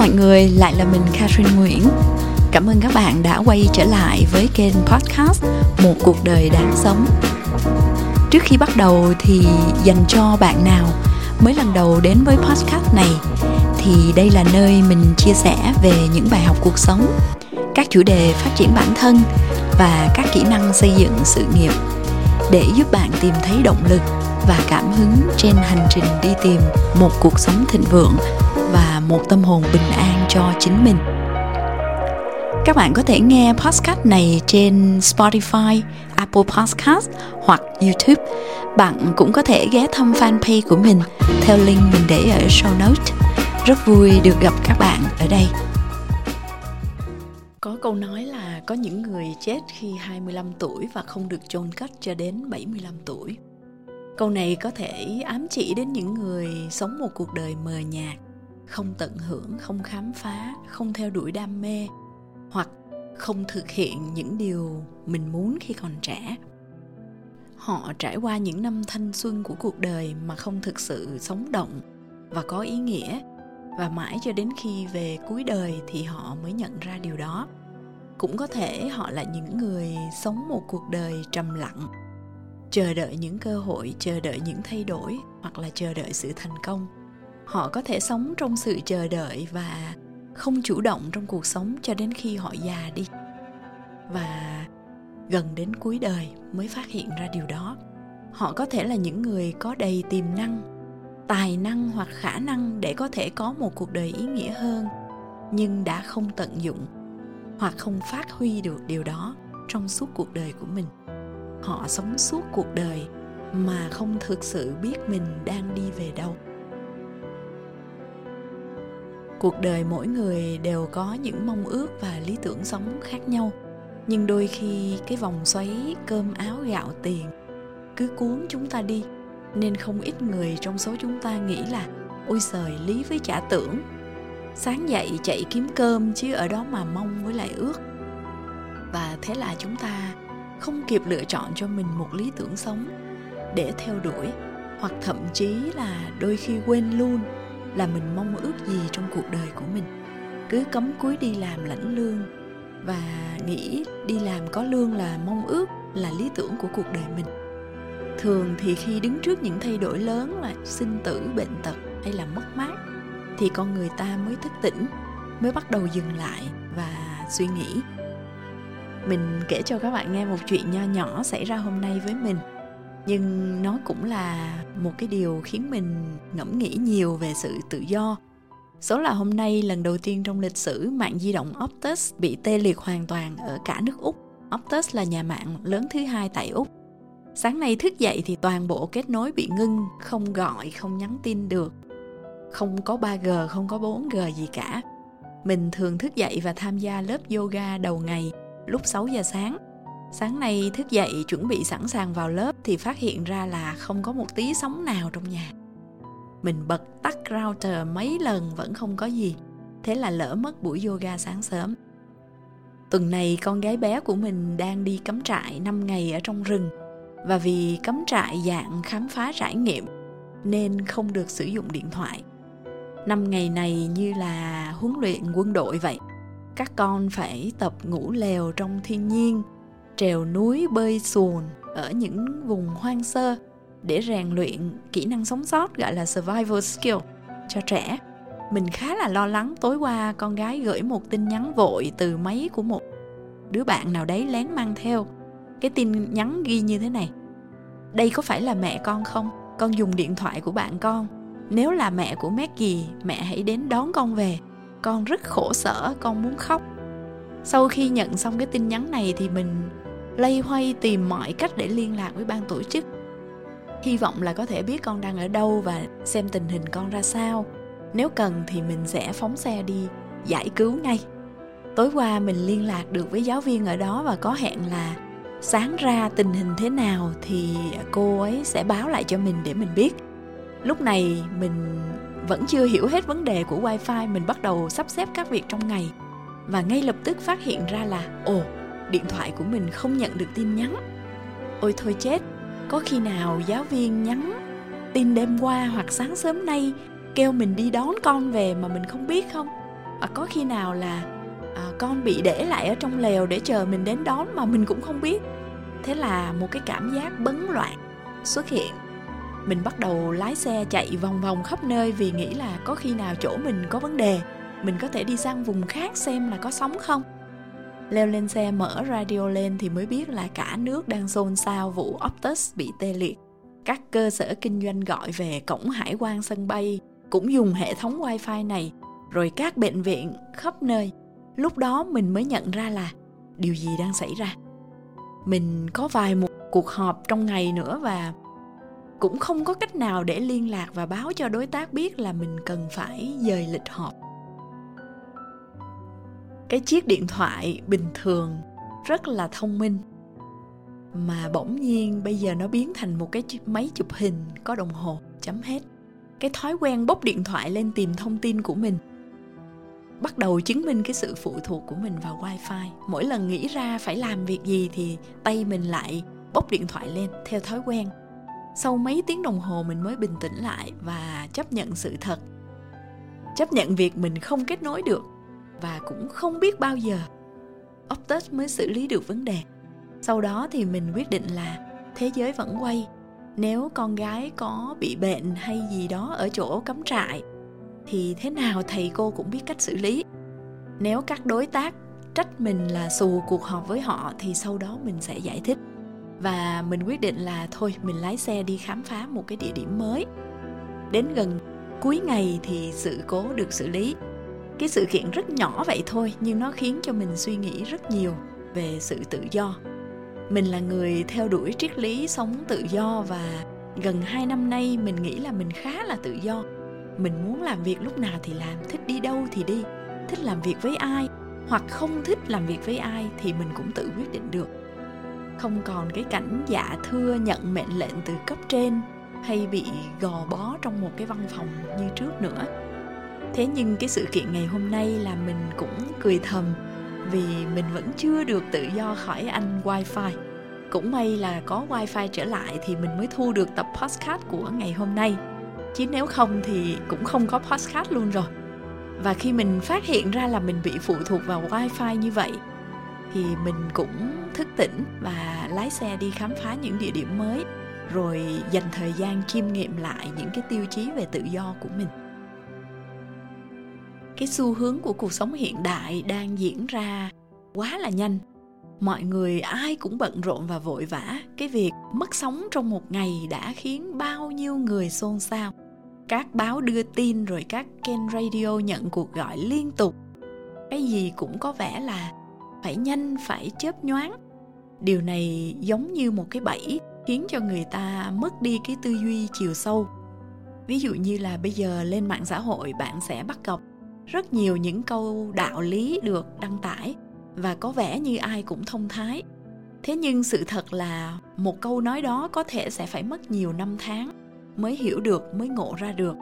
mọi người, lại là mình Catherine Nguyễn. Cảm ơn các bạn đã quay trở lại với kênh podcast Một cuộc đời đáng sống. Trước khi bắt đầu thì dành cho bạn nào mới lần đầu đến với podcast này thì đây là nơi mình chia sẻ về những bài học cuộc sống, các chủ đề phát triển bản thân và các kỹ năng xây dựng sự nghiệp để giúp bạn tìm thấy động lực và cảm hứng trên hành trình đi tìm một cuộc sống thịnh vượng một tâm hồn bình an cho chính mình các bạn có thể nghe podcast này trên Spotify, Apple Podcast hoặc YouTube. Bạn cũng có thể ghé thăm fanpage của mình theo link mình để ở show note. Rất vui được gặp các bạn ở đây. Có câu nói là có những người chết khi 25 tuổi và không được chôn cất cho đến 75 tuổi. Câu này có thể ám chỉ đến những người sống một cuộc đời mờ nhạt, không tận hưởng, không khám phá, không theo đuổi đam mê hoặc không thực hiện những điều mình muốn khi còn trẻ. Họ trải qua những năm thanh xuân của cuộc đời mà không thực sự sống động và có ý nghĩa và mãi cho đến khi về cuối đời thì họ mới nhận ra điều đó cũng có thể họ là những người sống một cuộc đời trầm lặng chờ đợi những cơ hội chờ đợi những thay đổi hoặc là chờ đợi sự thành công họ có thể sống trong sự chờ đợi và không chủ động trong cuộc sống cho đến khi họ già đi. Và gần đến cuối đời mới phát hiện ra điều đó. Họ có thể là những người có đầy tiềm năng, tài năng hoặc khả năng để có thể có một cuộc đời ý nghĩa hơn, nhưng đã không tận dụng hoặc không phát huy được điều đó trong suốt cuộc đời của mình. Họ sống suốt cuộc đời mà không thực sự biết mình đang đi về đâu cuộc đời mỗi người đều có những mong ước và lý tưởng sống khác nhau. Nhưng đôi khi cái vòng xoáy cơm áo gạo tiền cứ cuốn chúng ta đi, nên không ít người trong số chúng ta nghĩ là, ôi trời lý với trả tưởng. Sáng dậy chạy kiếm cơm chứ ở đó mà mong với lại ước. Và thế là chúng ta không kịp lựa chọn cho mình một lý tưởng sống để theo đuổi, hoặc thậm chí là đôi khi quên luôn là mình mong ước gì trong cuộc đời của mình. Cứ cấm cúi đi làm lãnh lương và nghĩ đi làm có lương là mong ước, là lý tưởng của cuộc đời mình. Thường thì khi đứng trước những thay đổi lớn là sinh tử, bệnh tật hay là mất mát, thì con người ta mới thức tỉnh, mới bắt đầu dừng lại và suy nghĩ. Mình kể cho các bạn nghe một chuyện nho nhỏ xảy ra hôm nay với mình nhưng nó cũng là một cái điều khiến mình ngẫm nghĩ nhiều về sự tự do số là hôm nay lần đầu tiên trong lịch sử mạng di động Optus bị tê liệt hoàn toàn ở cả nước Úc. Optus là nhà mạng lớn thứ hai tại Úc. Sáng nay thức dậy thì toàn bộ kết nối bị ngưng, không gọi, không nhắn tin được. Không có 3G, không có 4G gì cả. Mình thường thức dậy và tham gia lớp yoga đầu ngày lúc 6 giờ sáng. Sáng nay thức dậy chuẩn bị sẵn sàng vào lớp thì phát hiện ra là không có một tí sóng nào trong nhà. Mình bật tắt router mấy lần vẫn không có gì. Thế là lỡ mất buổi yoga sáng sớm. Tuần này con gái bé của mình đang đi cắm trại 5 ngày ở trong rừng và vì cắm trại dạng khám phá trải nghiệm nên không được sử dụng điện thoại. Năm ngày này như là huấn luyện quân đội vậy các con phải tập ngủ lều trong thiên nhiên trèo núi bơi xuồng ở những vùng hoang sơ để rèn luyện kỹ năng sống sót, gọi là survival skill, cho trẻ. Mình khá là lo lắng tối qua con gái gửi một tin nhắn vội từ máy của một đứa bạn nào đấy lén mang theo. Cái tin nhắn ghi như thế này. Đây có phải là mẹ con không? Con dùng điện thoại của bạn con. Nếu là mẹ của Maggie, mẹ hãy đến đón con về. Con rất khổ sở, con muốn khóc. Sau khi nhận xong cái tin nhắn này thì mình lây hoay tìm mọi cách để liên lạc với ban tổ chức. Hy vọng là có thể biết con đang ở đâu và xem tình hình con ra sao. Nếu cần thì mình sẽ phóng xe đi giải cứu ngay. Tối qua mình liên lạc được với giáo viên ở đó và có hẹn là sáng ra tình hình thế nào thì cô ấy sẽ báo lại cho mình để mình biết. Lúc này mình vẫn chưa hiểu hết vấn đề của wifi, mình bắt đầu sắp xếp các việc trong ngày. Và ngay lập tức phát hiện ra là, ồ điện thoại của mình không nhận được tin nhắn. Ôi thôi chết có khi nào giáo viên nhắn tin đêm qua hoặc sáng sớm nay kêu mình đi đón con về mà mình không biết không? Và có khi nào là à, con bị để lại ở trong lều để chờ mình đến đón mà mình cũng không biết? Thế là một cái cảm giác bấn loạn xuất hiện. Mình bắt đầu lái xe chạy vòng vòng khắp nơi vì nghĩ là có khi nào chỗ mình có vấn đề mình có thể đi sang vùng khác xem là có sóng không? Leo lên xe, mở radio lên thì mới biết là cả nước đang xôn xao vụ Optus bị tê liệt. Các cơ sở kinh doanh gọi về cổng hải quan sân bay cũng dùng hệ thống wifi này, rồi các bệnh viện khắp nơi. Lúc đó mình mới nhận ra là điều gì đang xảy ra. Mình có vài một cuộc họp trong ngày nữa và cũng không có cách nào để liên lạc và báo cho đối tác biết là mình cần phải dời lịch họp cái chiếc điện thoại bình thường rất là thông minh. Mà bỗng nhiên bây giờ nó biến thành một cái máy chụp hình có đồng hồ, chấm hết. Cái thói quen bốc điện thoại lên tìm thông tin của mình, bắt đầu chứng minh cái sự phụ thuộc của mình vào wifi. Mỗi lần nghĩ ra phải làm việc gì thì tay mình lại bốc điện thoại lên theo thói quen. Sau mấy tiếng đồng hồ mình mới bình tĩnh lại và chấp nhận sự thật. Chấp nhận việc mình không kết nối được và cũng không biết bao giờ. Optus mới xử lý được vấn đề. Sau đó thì mình quyết định là thế giới vẫn quay. Nếu con gái có bị bệnh hay gì đó ở chỗ cắm trại, thì thế nào thầy cô cũng biết cách xử lý. Nếu các đối tác trách mình là xù cuộc họp với họ, thì sau đó mình sẽ giải thích. Và mình quyết định là thôi, mình lái xe đi khám phá một cái địa điểm mới. Đến gần cuối ngày thì sự cố được xử lý cái sự kiện rất nhỏ vậy thôi, nhưng nó khiến cho mình suy nghĩ rất nhiều về sự tự do. Mình là người theo đuổi triết lý sống tự do và gần hai năm nay mình nghĩ là mình khá là tự do. Mình muốn làm việc lúc nào thì làm, thích đi đâu thì đi, thích làm việc với ai hoặc không thích làm việc với ai thì mình cũng tự quyết định được. Không còn cái cảnh dạ thưa, nhận mệnh lệnh từ cấp trên hay bị gò bó trong một cái văn phòng như trước nữa thế nhưng cái sự kiện ngày hôm nay là mình cũng cười thầm vì mình vẫn chưa được tự do khỏi anh wifi. Cũng may là có wifi trở lại thì mình mới thu được tập podcast của ngày hôm nay. Chứ nếu không thì cũng không có podcast luôn rồi. Và khi mình phát hiện ra là mình bị phụ thuộc vào wifi như vậy, thì mình cũng thức tỉnh và lái xe đi khám phá những địa điểm mới, rồi dành thời gian chiêm nghiệm lại những cái tiêu chí về tự do của mình cái xu hướng của cuộc sống hiện đại đang diễn ra quá là nhanh. Mọi người ai cũng bận rộn và vội vã. Cái việc mất sóng trong một ngày đã khiến bao nhiêu người xôn xao. Các báo đưa tin rồi các kênh radio nhận cuộc gọi liên tục. Cái gì cũng có vẻ là phải nhanh, phải chớp nhoáng. Điều này giống như một cái bẫy khiến cho người ta mất đi cái tư duy chiều sâu. Ví dụ như là bây giờ lên mạng xã hội bạn sẽ bắt gặp rất nhiều những câu đạo lý được đăng tải và có vẻ như ai cũng thông thái. Thế nhưng sự thật là một câu nói đó có thể sẽ phải mất nhiều năm tháng mới hiểu được, mới ngộ ra được.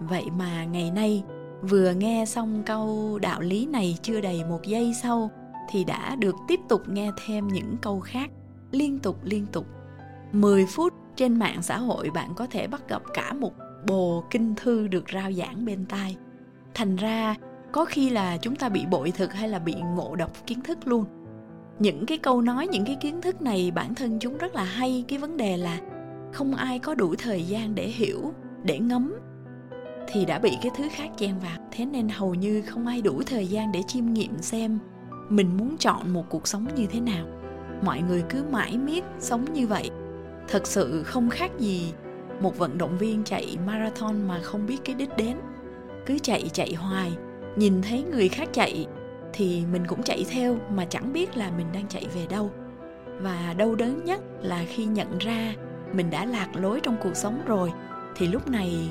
Vậy mà ngày nay, vừa nghe xong câu đạo lý này chưa đầy một giây sau thì đã được tiếp tục nghe thêm những câu khác liên tục liên tục. 10 phút trên mạng xã hội bạn có thể bắt gặp cả một bồ kinh thư được rao giảng bên tai thành ra, có khi là chúng ta bị bội thực hay là bị ngộ độc kiến thức luôn. Những cái câu nói, những cái kiến thức này, bản thân chúng rất là hay. Cái vấn đề là không ai có đủ thời gian để hiểu, để ngấm thì đã bị cái thứ khác chen vào. Thế nên hầu như không ai đủ thời gian để chiêm nghiệm xem mình muốn chọn một cuộc sống như thế nào. Mọi người cứ mãi miết sống như vậy. Thật sự không khác gì một vận động viên chạy marathon mà không biết cái đích đến cứ chạy chạy hoài. Nhìn thấy người khác chạy thì mình cũng chạy theo mà chẳng biết là mình đang chạy về đâu. Và đau đớn nhất là khi nhận ra mình đã lạc lối trong cuộc sống rồi, thì lúc này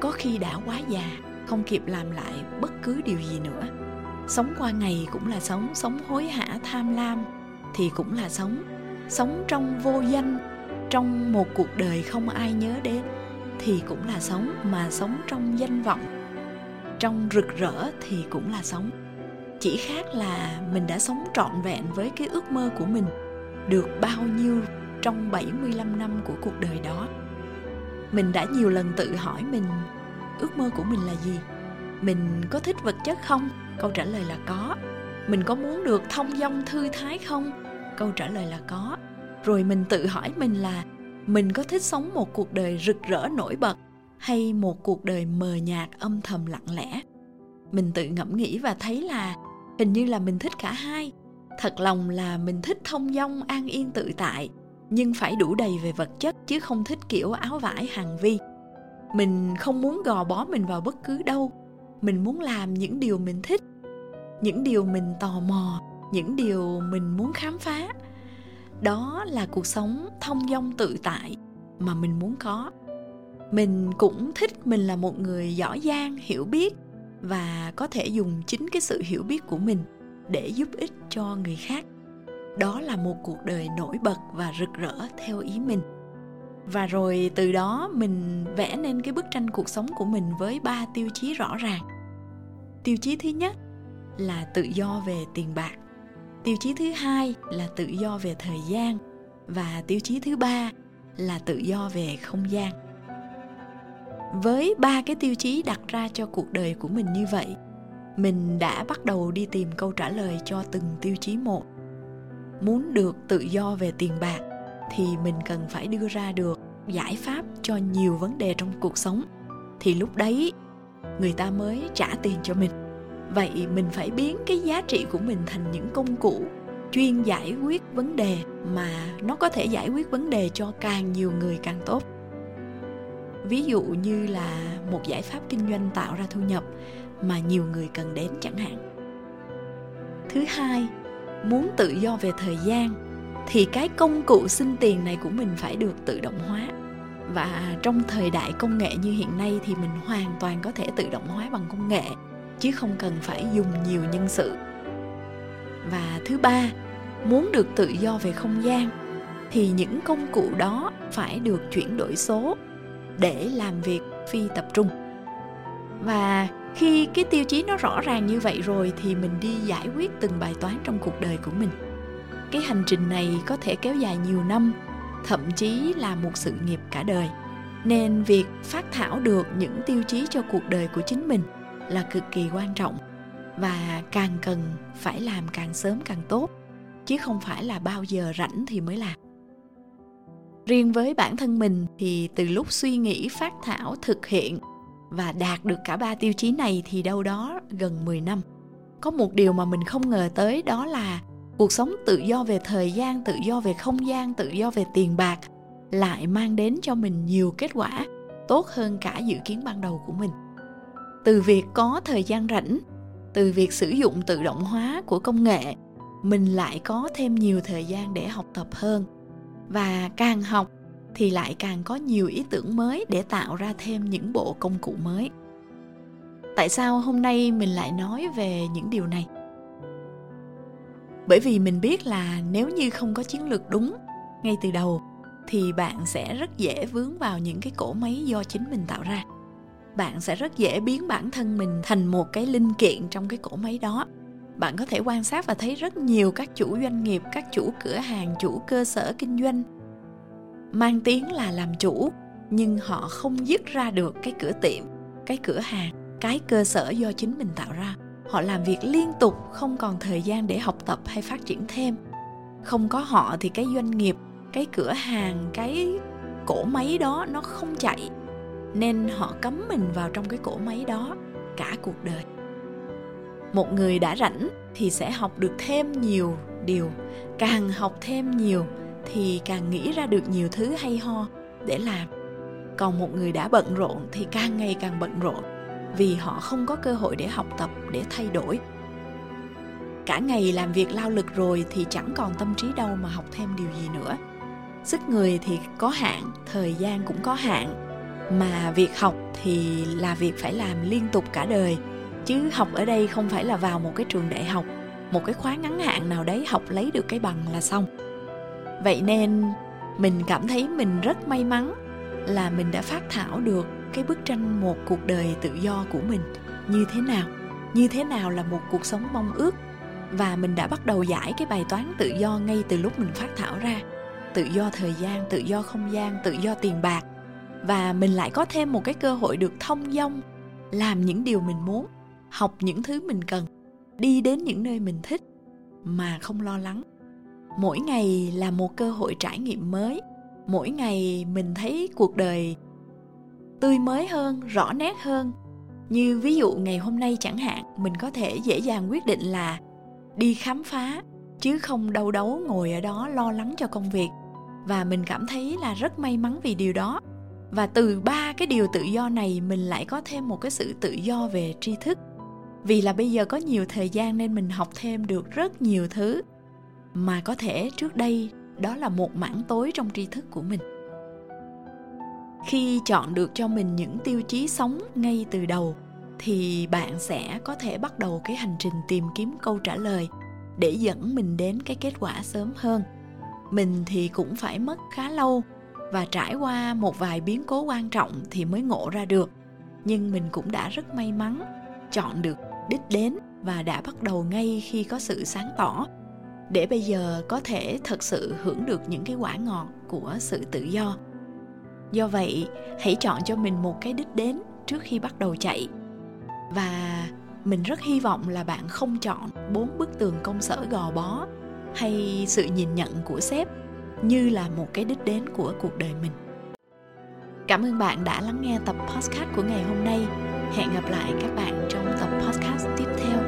có khi đã quá già, không kịp làm lại bất cứ điều gì nữa. Sống qua ngày cũng là sống sống hối hả, tham lam thì cũng là sống. Sống trong vô danh, trong một cuộc đời không ai nhớ đến thì cũng là sống, mà sống trong danh vọng. Trong rực rỡ thì cũng là sống. Chỉ khác là mình đã sống trọn vẹn với cái ước mơ của mình được bao nhiêu trong 75 năm của cuộc đời đó. Mình đã nhiều lần tự hỏi mình, ước mơ của mình là gì? mình có thích vật chất không? Câu trả lời là có. Mình có muốn được thông dong thư thái không? Câu trả lời là có. Rồi mình tự hỏi mình là mình có thích sống một cuộc đời rực rỡ nổi bật hay một cuộc đời mờ nhạt, âm thầm, lặng lẽ? Mình tự ngẫm nghĩ và thấy là hình như là mình thích cả hai. Thật lòng là mình thích thông dong, an yên, tự tại, nhưng phải đủ đầy về vật chất chứ không thích kiểu áo vải, hàng vi. Mình không muốn gò bó mình vào bất cứ đâu. Mình muốn làm những điều mình thích, những điều mình tò mò, những điều mình muốn khám phá đó là cuộc sống thông dong tự tại mà mình muốn có. Mình cũng thích mình là một người giỏi giang, hiểu biết và có thể dùng chính cái sự hiểu biết của mình để giúp ích cho người khác. Đó là một cuộc đời nổi bật và rực rỡ theo ý mình. Và rồi từ đó mình vẽ nên cái bức tranh cuộc sống của mình với ba tiêu chí rõ ràng. Tiêu chí thứ nhất là tự do về tiền bạc tiêu chí thứ hai là tự do về thời gian và tiêu chí thứ ba là tự do về không gian. Với ba cái tiêu chí đặt ra cho cuộc đời của mình như vậy, mình đã bắt đầu đi tìm câu trả lời cho từng tiêu chí một. Muốn được tự do về tiền bạc thì mình cần phải đưa ra được giải pháp cho nhiều vấn đề trong cuộc sống, thì lúc đấy người ta mới trả tiền cho mình vậy mình phải biến cái giá trị của mình thành những công cụ chuyên giải quyết vấn đề mà nó có thể giải quyết vấn đề cho càng nhiều người càng tốt. Ví dụ như là một giải pháp kinh doanh tạo ra thu nhập mà nhiều người cần đến chẳng hạn. Thứ hai, muốn tự do về thời gian, thì cái công cụ xin tiền này của mình phải được tự động hóa. Và trong thời đại công nghệ như hiện nay thì mình hoàn toàn có thể tự động hóa bằng công nghệ chứ không cần phải dùng nhiều nhân sự. Và thứ ba, muốn được tự do về không gian, thì những công cụ đó phải được chuyển đổi số để làm việc phi tập trung. Và khi cái tiêu chí nó rõ ràng như vậy rồi thì mình đi giải quyết từng bài toán trong cuộc đời của mình. Cái hành trình này có thể kéo dài nhiều năm, thậm chí là một sự nghiệp cả đời. Nên việc phát thảo được những tiêu chí cho cuộc đời của chính mình là cực kỳ quan trọng và càng cần phải làm càng sớm càng tốt chứ không phải là bao giờ rảnh thì mới làm riêng với bản thân mình thì từ lúc suy nghĩ phát thảo thực hiện và đạt được cả ba tiêu chí này thì đâu đó gần 10 năm. Có một điều mà mình không ngờ tới đó là cuộc sống tự do về thời gian, tự do về không gian, tự do về tiền bạc lại mang đến cho mình nhiều kết quả tốt hơn cả dự kiến ban đầu của mình. Từ việc có thời gian rảnh, từ việc sử dụng tự động hóa của công nghệ, mình lại có thêm nhiều thời gian để học tập hơn. Và càng học thì lại càng có nhiều ý tưởng mới để tạo ra thêm những bộ công cụ mới. Tại sao hôm nay mình lại nói về những điều này? Bởi vì mình biết là nếu như không có chiến lược đúng ngay từ đầu thì bạn sẽ rất dễ vướng vào những cái cỗ máy do chính mình tạo ra bạn sẽ rất dễ biến bản thân mình thành một cái linh kiện trong cái cỗ máy đó. Bạn có thể quan sát và thấy rất nhiều các chủ doanh nghiệp, các chủ cửa hàng, chủ cơ sở kinh doanh mang tiếng là làm chủ, nhưng họ không dứt ra được cái cửa tiệm, cái cửa hàng, cái cơ sở do chính mình tạo ra. Họ làm việc liên tục, không còn thời gian để học tập hay phát triển thêm. Không có họ thì cái doanh nghiệp, cái cửa hàng, cái cỗ máy đó nó không chạy nên họ cấm mình vào trong cái cỗ máy đó cả cuộc đời. Một người đã rảnh thì sẽ học được thêm nhiều điều, càng học thêm nhiều thì càng nghĩ ra được nhiều thứ hay ho để làm. Còn một người đã bận rộn thì càng ngày càng bận rộn vì họ không có cơ hội để học tập, để thay đổi. Cả ngày làm việc lao lực rồi thì chẳng còn tâm trí đâu mà học thêm điều gì nữa. Sức người thì có hạn, thời gian cũng có hạn mà việc học thì là việc phải làm liên tục cả đời. Chứ học ở đây không phải là vào một cái trường đại học, một cái khóa ngắn hạn nào đấy học lấy được cái bằng là xong. Vậy nên mình cảm thấy mình rất may mắn là mình đã phát thảo được cái bức tranh một cuộc đời tự do của mình như thế nào. Như thế nào là một cuộc sống mong ước. Và mình đã bắt đầu giải cái bài toán tự do ngay từ lúc mình phát thảo ra. Tự do thời gian, tự do không gian, tự do tiền bạc và mình lại có thêm một cái cơ hội được thông dong, làm những điều mình muốn, học những thứ mình cần, đi đến những nơi mình thích mà không lo lắng. Mỗi ngày là một cơ hội trải nghiệm mới. Mỗi ngày mình thấy cuộc đời tươi mới hơn, rõ nét hơn. Như ví dụ ngày hôm nay chẳng hạn, mình có thể dễ dàng quyết định là đi khám phá, chứ không đau đấu ngồi ở đó lo lắng cho công việc. Và mình cảm thấy là rất may mắn vì điều đó và từ ba cái điều tự do này, mình lại có thêm một cái sự tự do về tri thức. Vì là bây giờ có nhiều thời gian nên mình học thêm được rất nhiều thứ mà có thể trước đây đó là một mảng tối trong tri thức của mình. Khi chọn được cho mình những tiêu chí sống ngay từ đầu, thì bạn sẽ có thể bắt đầu cái hành trình tìm kiếm câu trả lời để dẫn mình đến cái kết quả sớm hơn. Mình thì cũng phải mất khá lâu và trải qua một vài biến cố quan trọng thì mới ngộ ra được. Nhưng mình cũng đã rất may mắn, chọn được đích đến và đã bắt đầu ngay khi có sự sáng tỏ. Để bây giờ có thể thật sự hưởng được những cái quả ngọt của sự tự do. Do vậy, hãy chọn cho mình một cái đích đến trước khi bắt đầu chạy. Và mình rất hy vọng là bạn không chọn bốn bức tường công sở gò bó hay sự nhìn nhận của sếp như là một cái đích đến của cuộc đời mình. Cảm ơn bạn đã lắng nghe tập podcast của ngày hôm nay. Hẹn gặp lại các bạn trong tập podcast tiếp theo.